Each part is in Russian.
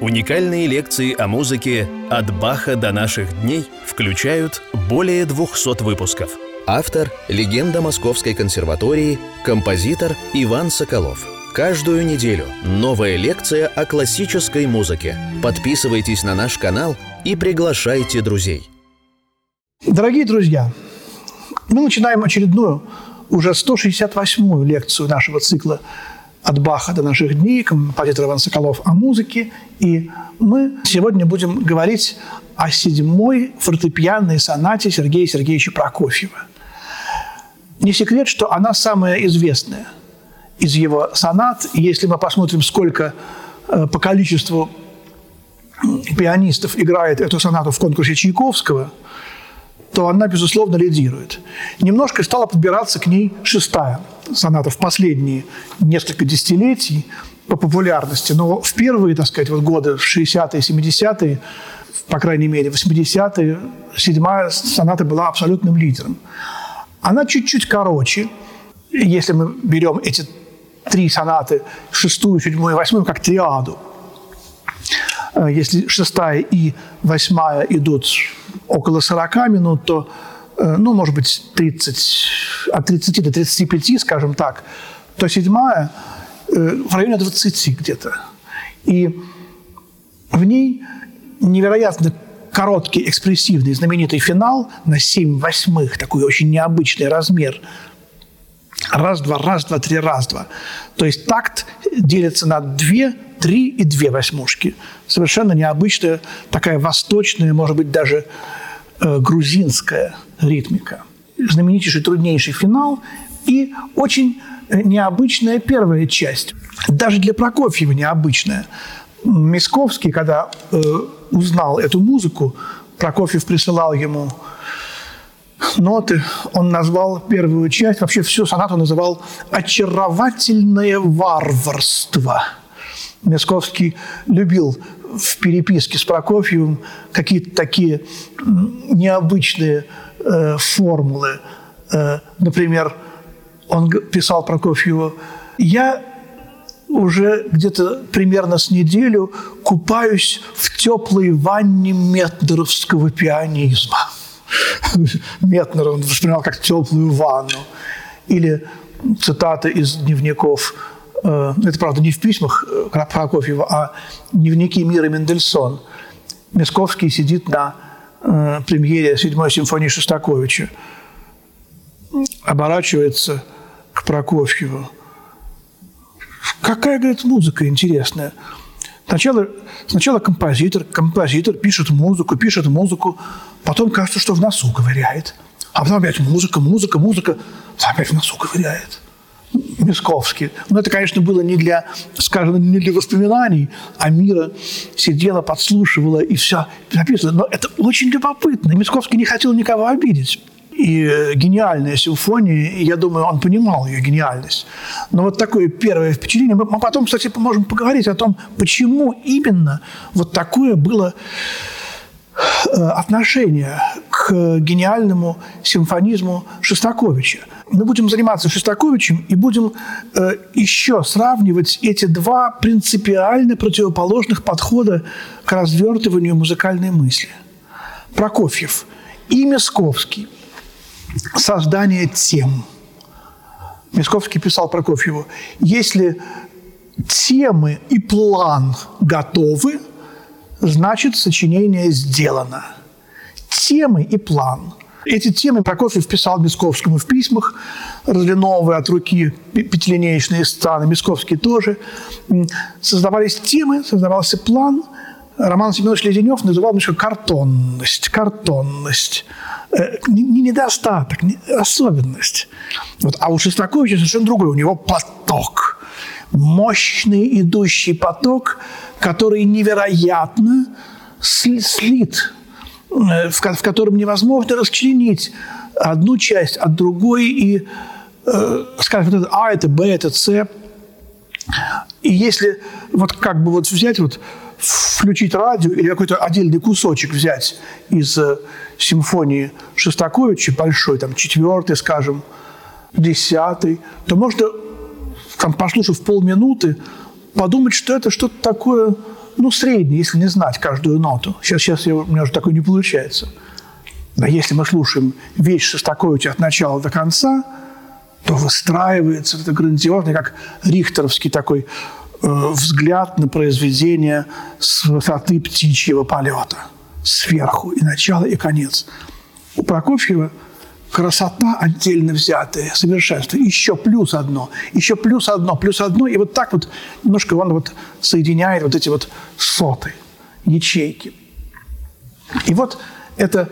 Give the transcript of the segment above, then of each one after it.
Уникальные лекции о музыке «От Баха до наших дней» включают более 200 выпусков. Автор – легенда Московской консерватории, композитор Иван Соколов. Каждую неделю новая лекция о классической музыке. Подписывайтесь на наш канал и приглашайте друзей. Дорогие друзья, мы начинаем очередную, уже 168-ю лекцию нашего цикла от Баха до наших дней, композитор Иван Соколов о музыке. И мы сегодня будем говорить о седьмой фортепианной сонате Сергея Сергеевича Прокофьева. Не секрет, что она самая известная из его сонат. Если мы посмотрим, сколько э, по количеству пианистов играет эту сонату в конкурсе Чайковского, то она, безусловно, лидирует. Немножко стала подбираться к ней шестая – соната в последние несколько десятилетий по популярности, но в первые, так сказать, вот годы, в 60-е, 70-е, по крайней мере, 80-е, седьмая соната была абсолютным лидером. Она чуть-чуть короче, если мы берем эти три сонаты, шестую, седьмую и восьмую, как триаду. Э, если шестая и восьмая идут около 40 минут, то Э, ну, может быть, 30, от 30 до 35, скажем так, то седьмая э, в районе 20 где-то. И в ней невероятно короткий, экспрессивный, знаменитый финал на 7 восьмых, такой очень необычный размер. Раз-два, раз-два, три, раз-два. То есть такт делится на две, три и две восьмушки. Совершенно необычная, такая восточная, может быть, даже Э, грузинская ритмика. Знаменитейший труднейший финал и очень необычная первая часть. Даже для Прокофьева необычная. Мисковский, когда э, узнал эту музыку, Прокофьев присылал ему ноты, он назвал первую часть, вообще всю сонату называл «очаровательное варварство». Мисковский любил в переписке с Прокофьевым какие-то такие необычные э, формулы. Э, например, он писал Прокофьеву, «Я уже где-то примерно с неделю купаюсь в теплой ванне метнеровского пианизма». Метнер он воспринимал как теплую ванну. Или цитата из дневников – это, правда, не в письмах э, Прокофьева, а дневники Мира Мендельсон. Мисковский сидит на э, премьере седьмой симфонии Шостаковича, оборачивается к Прокофьеву. Какая, говорит, музыка интересная. Сначала, сначала композитор, композитор пишет музыку, пишет музыку, потом кажется, что в носу ковыряет. А потом опять музыка, музыка, музыка, опять в носу ковыряет. Мисковский. Но это, конечно, было не для, скажем, не для воспоминаний, а Мира сидела, подслушивала и все записывала. Но это очень любопытно. Мисковский не хотел никого обидеть. И э, гениальная симфония, я думаю, он понимал ее гениальность. Но вот такое первое впечатление. Мы потом, кстати, можем поговорить о том, почему именно вот такое было э, отношение к гениальному симфонизму Шостаковича – мы будем заниматься Шостаковичем и будем э, еще сравнивать эти два принципиально противоположных подхода к развертыванию музыкальной мысли. Прокофьев и Мисковский. Создание тем. Мисковский писал Прокофьеву, если темы и план готовы, значит сочинение сделано. Темы и план – эти темы Прокофьев писал Мисковскому в письмах, разлиновывая от руки пятилинеечные сцены. Мисковский тоже. Создавались темы, создавался план. Роман Семенович Леденев называл еще картонность, картонность. Э, не недостаток, не особенность. Вот. А у Шостаковича совершенно другой. У него поток. Мощный идущий поток, который невероятно слит в, в котором невозможно расчленить одну часть от другой и э, вот это А, это Б, это С. И если вот как бы вот взять вот включить радио или какой-то отдельный кусочек взять из э, симфонии Шостаковича, большой, там, четвертый, скажем, десятый, то можно, там, послушав полминуты, подумать, что это что-то такое ну, средний, если не знать каждую ноту. Сейчас, сейчас я, у меня уже такое не получается. Но если мы слушаем вещь Шостаковича от начала до конца, то выстраивается это грандиозный, как рихтеровский такой э, взгляд на произведение с высоты птичьего полета. Сверху и начало, и конец. У Прокофьева красота отдельно взятая, совершенство. Еще плюс одно, еще плюс одно, плюс одно. И вот так вот немножко он вот соединяет вот эти вот соты, ячейки. И вот эта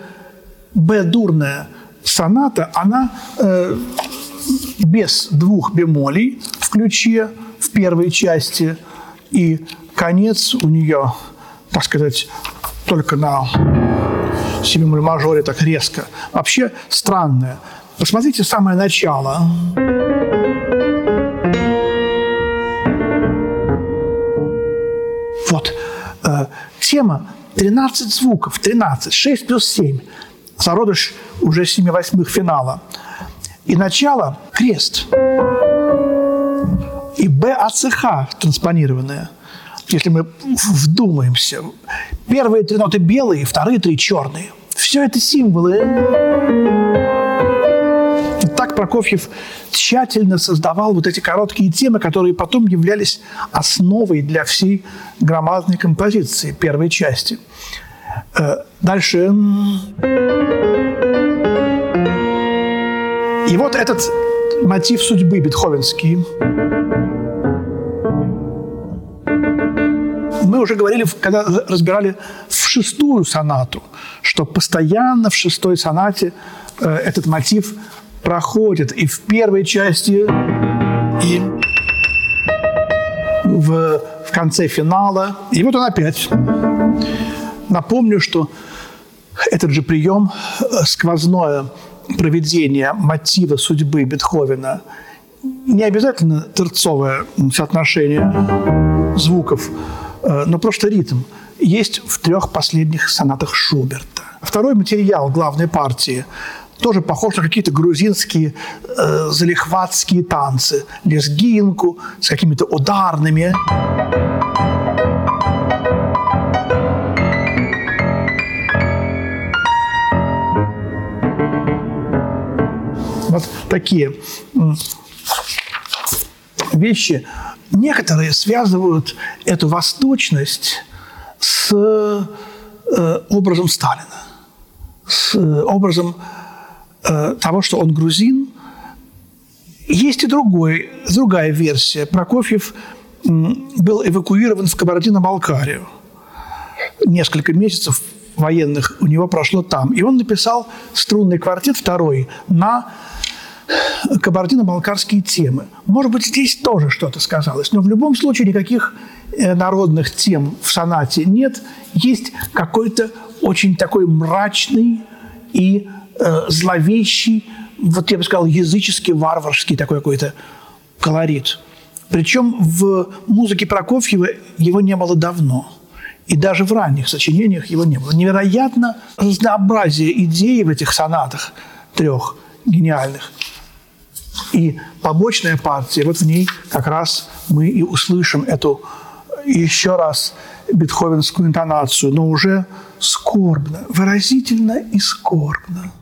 Б-дурная соната, она э, без двух бемолей в ключе в первой части, и конец у нее, так сказать, только на си бемоль мажоре так резко. Вообще странное. Посмотрите самое начало. Вот. Э, тема 13 звуков, 13, 6 плюс 7. Зародыш уже 7 восьмых финала. И начало – крест. И Б АЦХ транспонированное. Если мы вдумаемся. Первые три ноты белые, вторые три черные. Все это символы. Так Прокофьев тщательно создавал вот эти короткие темы, которые потом являлись основой для всей громадной композиции первой части. Э, дальше. И вот этот мотив судьбы бетховенский. Мы уже говорили, когда разбирали в шестую сонату, что постоянно в шестой сонате э, этот мотив проходит и в первой части, и в, в конце финала. И вот он опять. Напомню, что этот же прием, э, сквозное проведение мотива судьбы Бетховена, не обязательно терцовое соотношение звуков, но просто ритм, есть в трех последних сонатах Шуберта. Второй материал главной партии тоже похож на какие-то грузинские э, залихватские танцы. Лезгинку с какими-то ударными. Вот такие вещи. Некоторые связывают эту восточность с э, образом Сталина, с э, образом э, того, что он грузин. Есть и другой, другая версия. Прокофьев был эвакуирован в Кабардино-Балкарию. Несколько месяцев военных у него прошло там. И он написал струнный квартет второй на кабардино-балкарские темы. Может быть, здесь тоже что-то сказалось, но в любом случае никаких э, народных тем в сонате нет. Есть какой-то очень такой мрачный и э, зловещий, вот я бы сказал, языческий, варварский такой какой-то колорит. Причем в музыке Прокофьева его не было давно. И даже в ранних сочинениях его не было. Невероятно разнообразие идей в этих сонатах трех гениальных. И побочная партия, вот в ней как раз мы и услышим эту еще раз бетховенскую интонацию, но уже скорбно, выразительно и скорбно.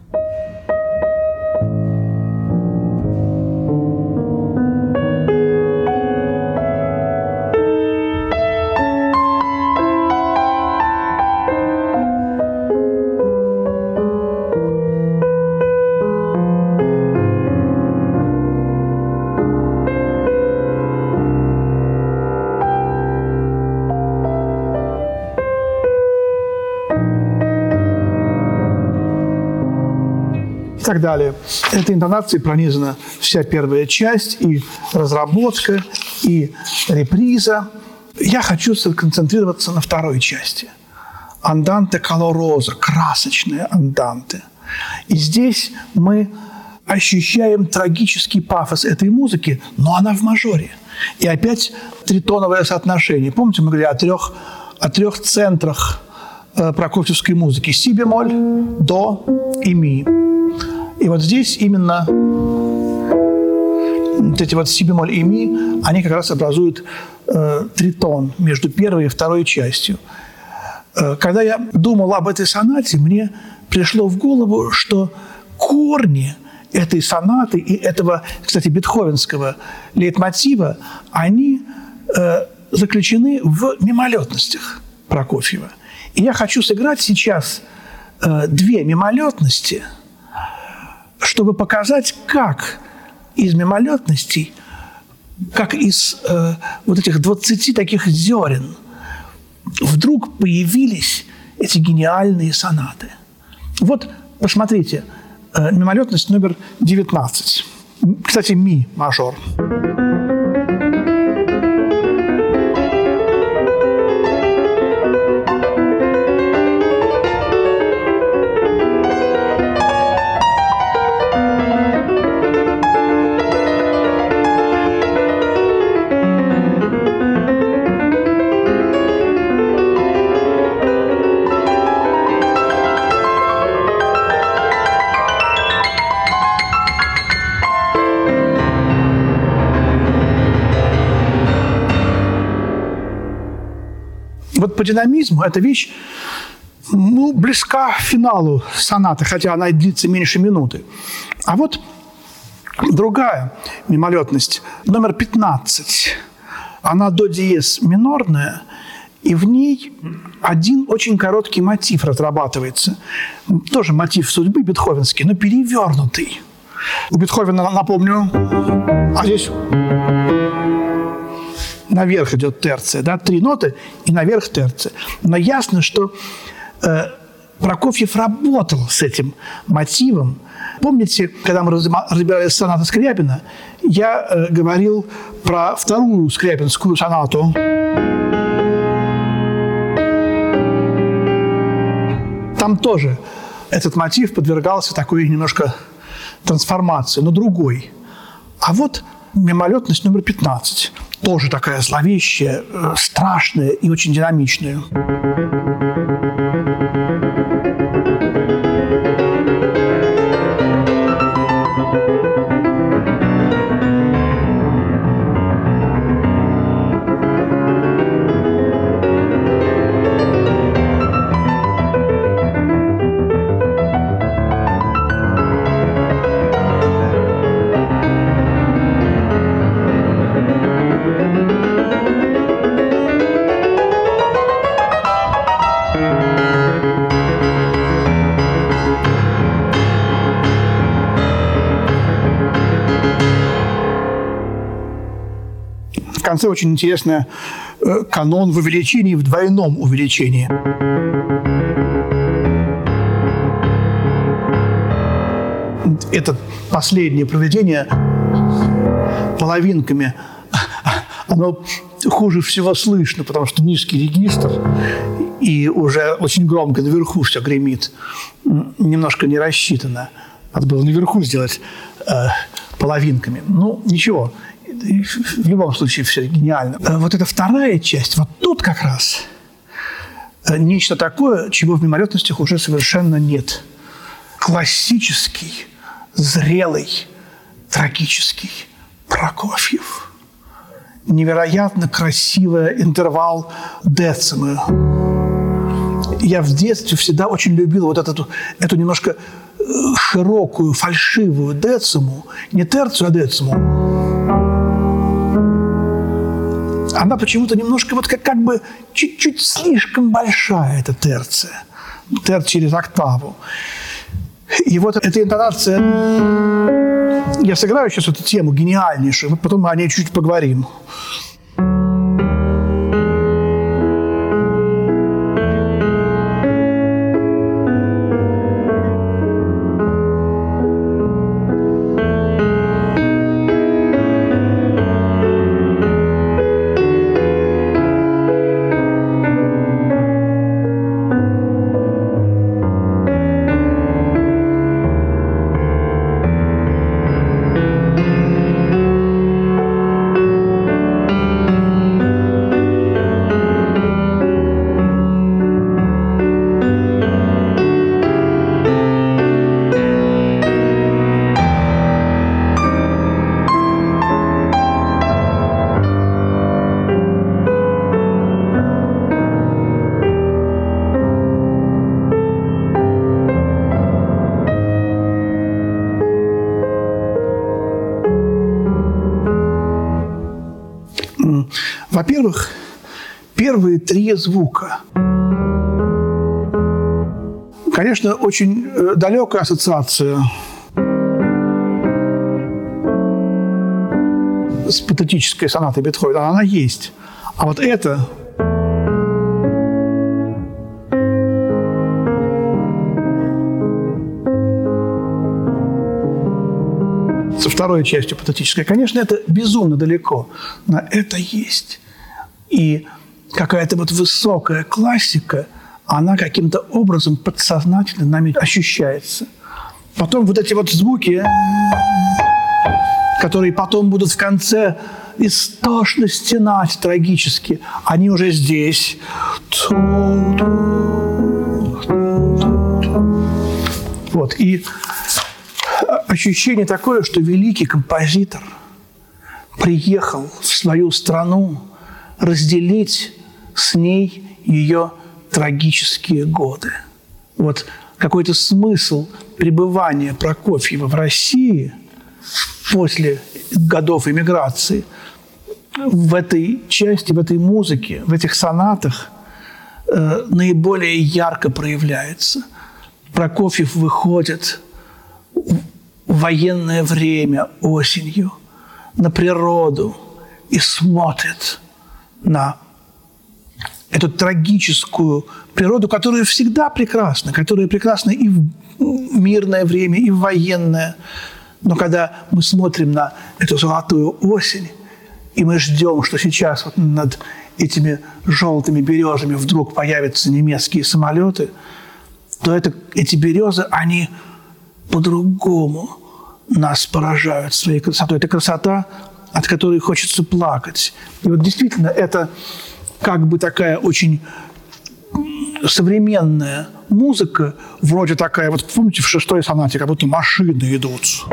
Так далее. Этой интонацией пронизана вся первая часть, и разработка, и реприза. Я хочу сконцентрироваться на второй части. Анданте колороза, красочная анданте. И здесь мы ощущаем трагический пафос этой музыки, но она в мажоре. И опять тритоновое соотношение. Помните, мы говорили о трех, о трех центрах э, прокофьевской музыки. Си бемоль, до и ми. И вот здесь именно вот эти вот си бемоль и ми, они как раз образуют э, тритон между первой и второй частью. Э, когда я думал об этой сонате, мне пришло в голову, что корни этой сонаты и этого, кстати, бетховенского лейтмотива, они э, заключены в мимолетностях Прокофьева. И я хочу сыграть сейчас э, две мимолетности, чтобы показать, как из мимолетностей, как из э, вот этих 20 таких зерен вдруг появились эти гениальные сонаты. Вот, посмотрите, э, мимолетность номер 19. Кстати, ми мажор. вот по динамизму эта вещь ну, близка к финалу сонаты, хотя она и длится меньше минуты. А вот другая мимолетность, номер 15. Она до диез минорная, и в ней один очень короткий мотив разрабатывается. Тоже мотив судьбы бетховенский, но перевернутый. У Бетховена, напомню, а здесь наверх идет терция, да, три ноты и наверх терция. Но ясно, что э, Прокофьев работал с этим мотивом. Помните, когда мы разбирали сонату Скрябина, я э, говорил про вторую скрябинскую сонату. Там тоже этот мотив подвергался такой немножко трансформации, но другой. А вот мимолетность номер 15 тоже такая зловещая, э, страшная и очень динамичная. Конце очень интересный э, канон в увеличении, в двойном увеличении. Это последнее проведение половинками, оно хуже всего слышно, потому что низкий регистр, и уже очень громко наверху все гремит. Немножко не рассчитано. Надо было наверху сделать э, половинками. Ну, ничего в любом случае все гениально. Э, вот эта вторая часть, вот тут как раз э, нечто такое, чего в мимолетностях уже совершенно нет. Классический, зрелый, трагический Прокофьев. Невероятно красивый интервал децимы. Я в детстве всегда очень любил вот эту, эту немножко э, широкую, фальшивую дециму, не терцию, а дециму она почему-то немножко вот как, как бы чуть-чуть слишком большая, эта терция. Тер через октаву. И вот эта интонация... Я сыграю сейчас эту тему гениальнейшую, потом мы о ней чуть поговорим. Три звука. Конечно, очень э, далекая ассоциация с патетической сонатой Бетховена. Она есть. А вот это со второй частью патетической, конечно, это безумно далеко, но это есть. И какая-то вот высокая классика, она каким-то образом подсознательно нами ощущается. Потом вот эти вот звуки, которые потом будут в конце истошно стенать трагически, они уже здесь. Вот. И ощущение такое, что великий композитор приехал в свою страну разделить с ней ее трагические годы. Вот какой-то смысл пребывания Прокофьева в России после годов эмиграции в этой части, в этой музыке, в этих сонатах э, наиболее ярко проявляется. Прокофьев выходит военное время осенью на природу и смотрит на эту трагическую природу, которая всегда прекрасна, которая прекрасна и в мирное время, и в военное. Но когда мы смотрим на эту золотую осень, и мы ждем, что сейчас вот над этими желтыми березами вдруг появятся немецкие самолеты, то это, эти березы, они по-другому нас поражают своей красотой. Это красота, от которой хочется плакать. И вот действительно это как бы такая очень современная музыка, вроде такая, вот помните, в шестой сонате, как будто машины идут.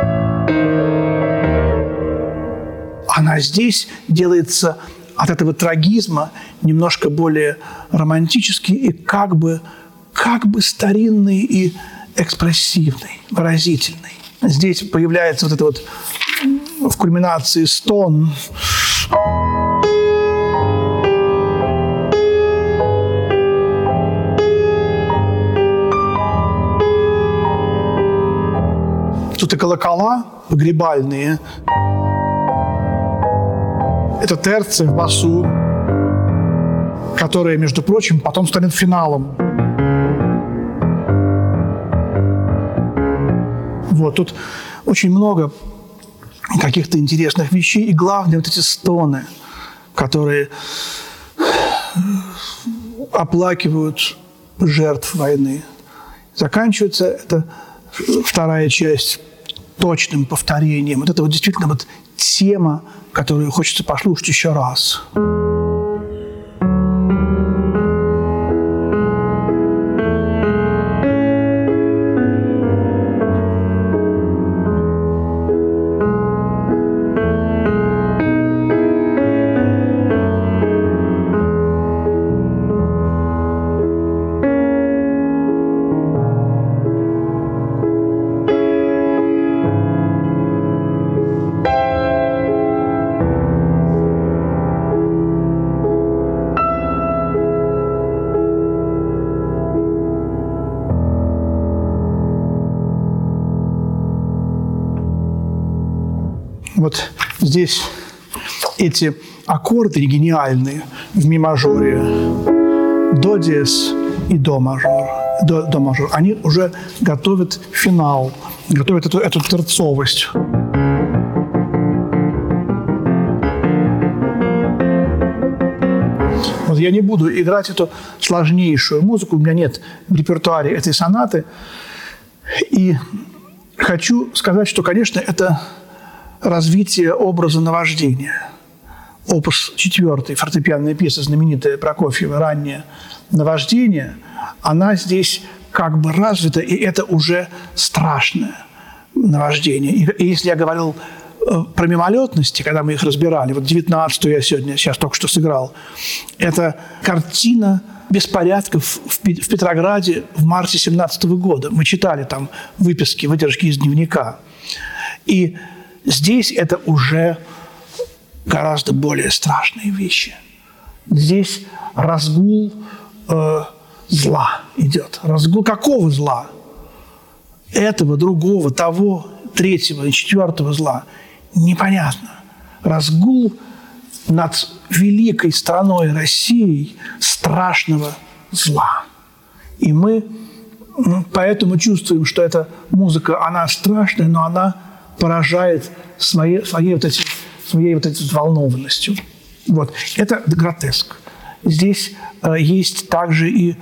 Она здесь делается от этого трагизма немножко более романтический и как бы, как бы старинный и экспрессивный, выразительный. Здесь появляется вот это вот в кульминации стон. Тут и колокола погребальные. Это терция в басу, которая, между прочим, потом станет финалом. Вот, тут очень много каких-то интересных вещей. И главное, вот эти стоны, которые оплакивают жертв войны. Заканчивается эта вторая часть точным повторением. Вот это вот действительно вот тема, которую хочется послушать еще раз. Вот здесь эти аккорды гениальные в ми мажоре, до диез и до мажор, до, до мажор, они уже готовят финал, готовят эту, эту терцовость. Вот я не буду играть эту сложнейшую музыку, у меня нет в репертуаре этой сонаты. И хочу сказать, что, конечно, это развитие образа наваждения. Опус 4, фортепианная пьеса, знаменитая Прокофьева, раннее наваждение, она здесь как бы развита, и это уже страшное наваждение. И, если я говорил э, про мимолетности, когда мы их разбирали, вот 19-ю я сегодня, сейчас только что сыграл, это картина беспорядков в Петрограде в марте 17 года. Мы читали там выписки, выдержки из дневника. И Здесь это уже гораздо более страшные вещи. Здесь разгул э, зла идет. Разгул какого зла? Этого, другого, того, третьего и четвертого зла. Непонятно. Разгул над великой страной Россией страшного зла. И мы поэтому чувствуем, что эта музыка, она страшная, но она поражает своей, своей, вот, этой, своей вот этой волнованностью. Вот. Это гротеск. Здесь э, есть также и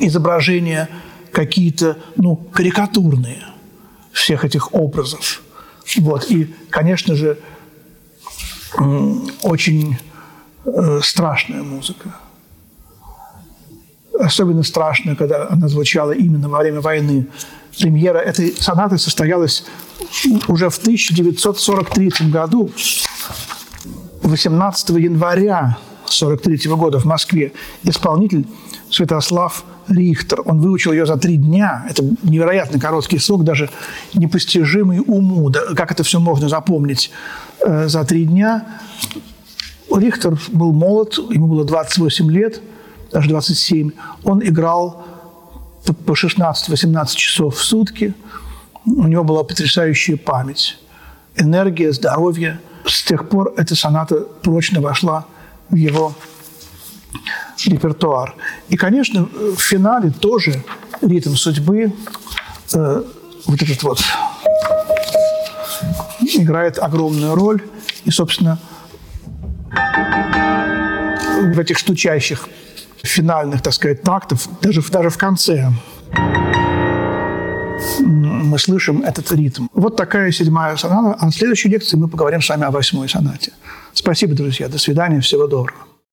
изображения какие-то ну, карикатурные всех этих образов. Вот. И, конечно же, очень э, страшная музыка. Особенно страшная, когда она звучала именно во время войны. Премьера этой сонаты состоялась уже в 1943 году, 18 января 1943 года в Москве. Исполнитель Святослав Рихтер. Он выучил ее за три дня. Это невероятно короткий срок, даже непостижимый уму. Да, как это все можно запомнить э, за три дня? Рихтер был молод, ему было 28 лет, даже 27. Он играл по 16-18 часов в сутки. У него была потрясающая память, энергия, здоровье. С тех пор эта соната прочно вошла в его репертуар. И, конечно, в финале тоже ритм судьбы, э, вот этот вот, играет огромную роль. И, собственно, в этих стучащих финальных, так сказать, тактов, даже, даже в конце мы слышим этот ритм. Вот такая седьмая соната. А в следующей лекции мы поговорим с вами о восьмой сонате. Спасибо, друзья. До свидания. Всего доброго.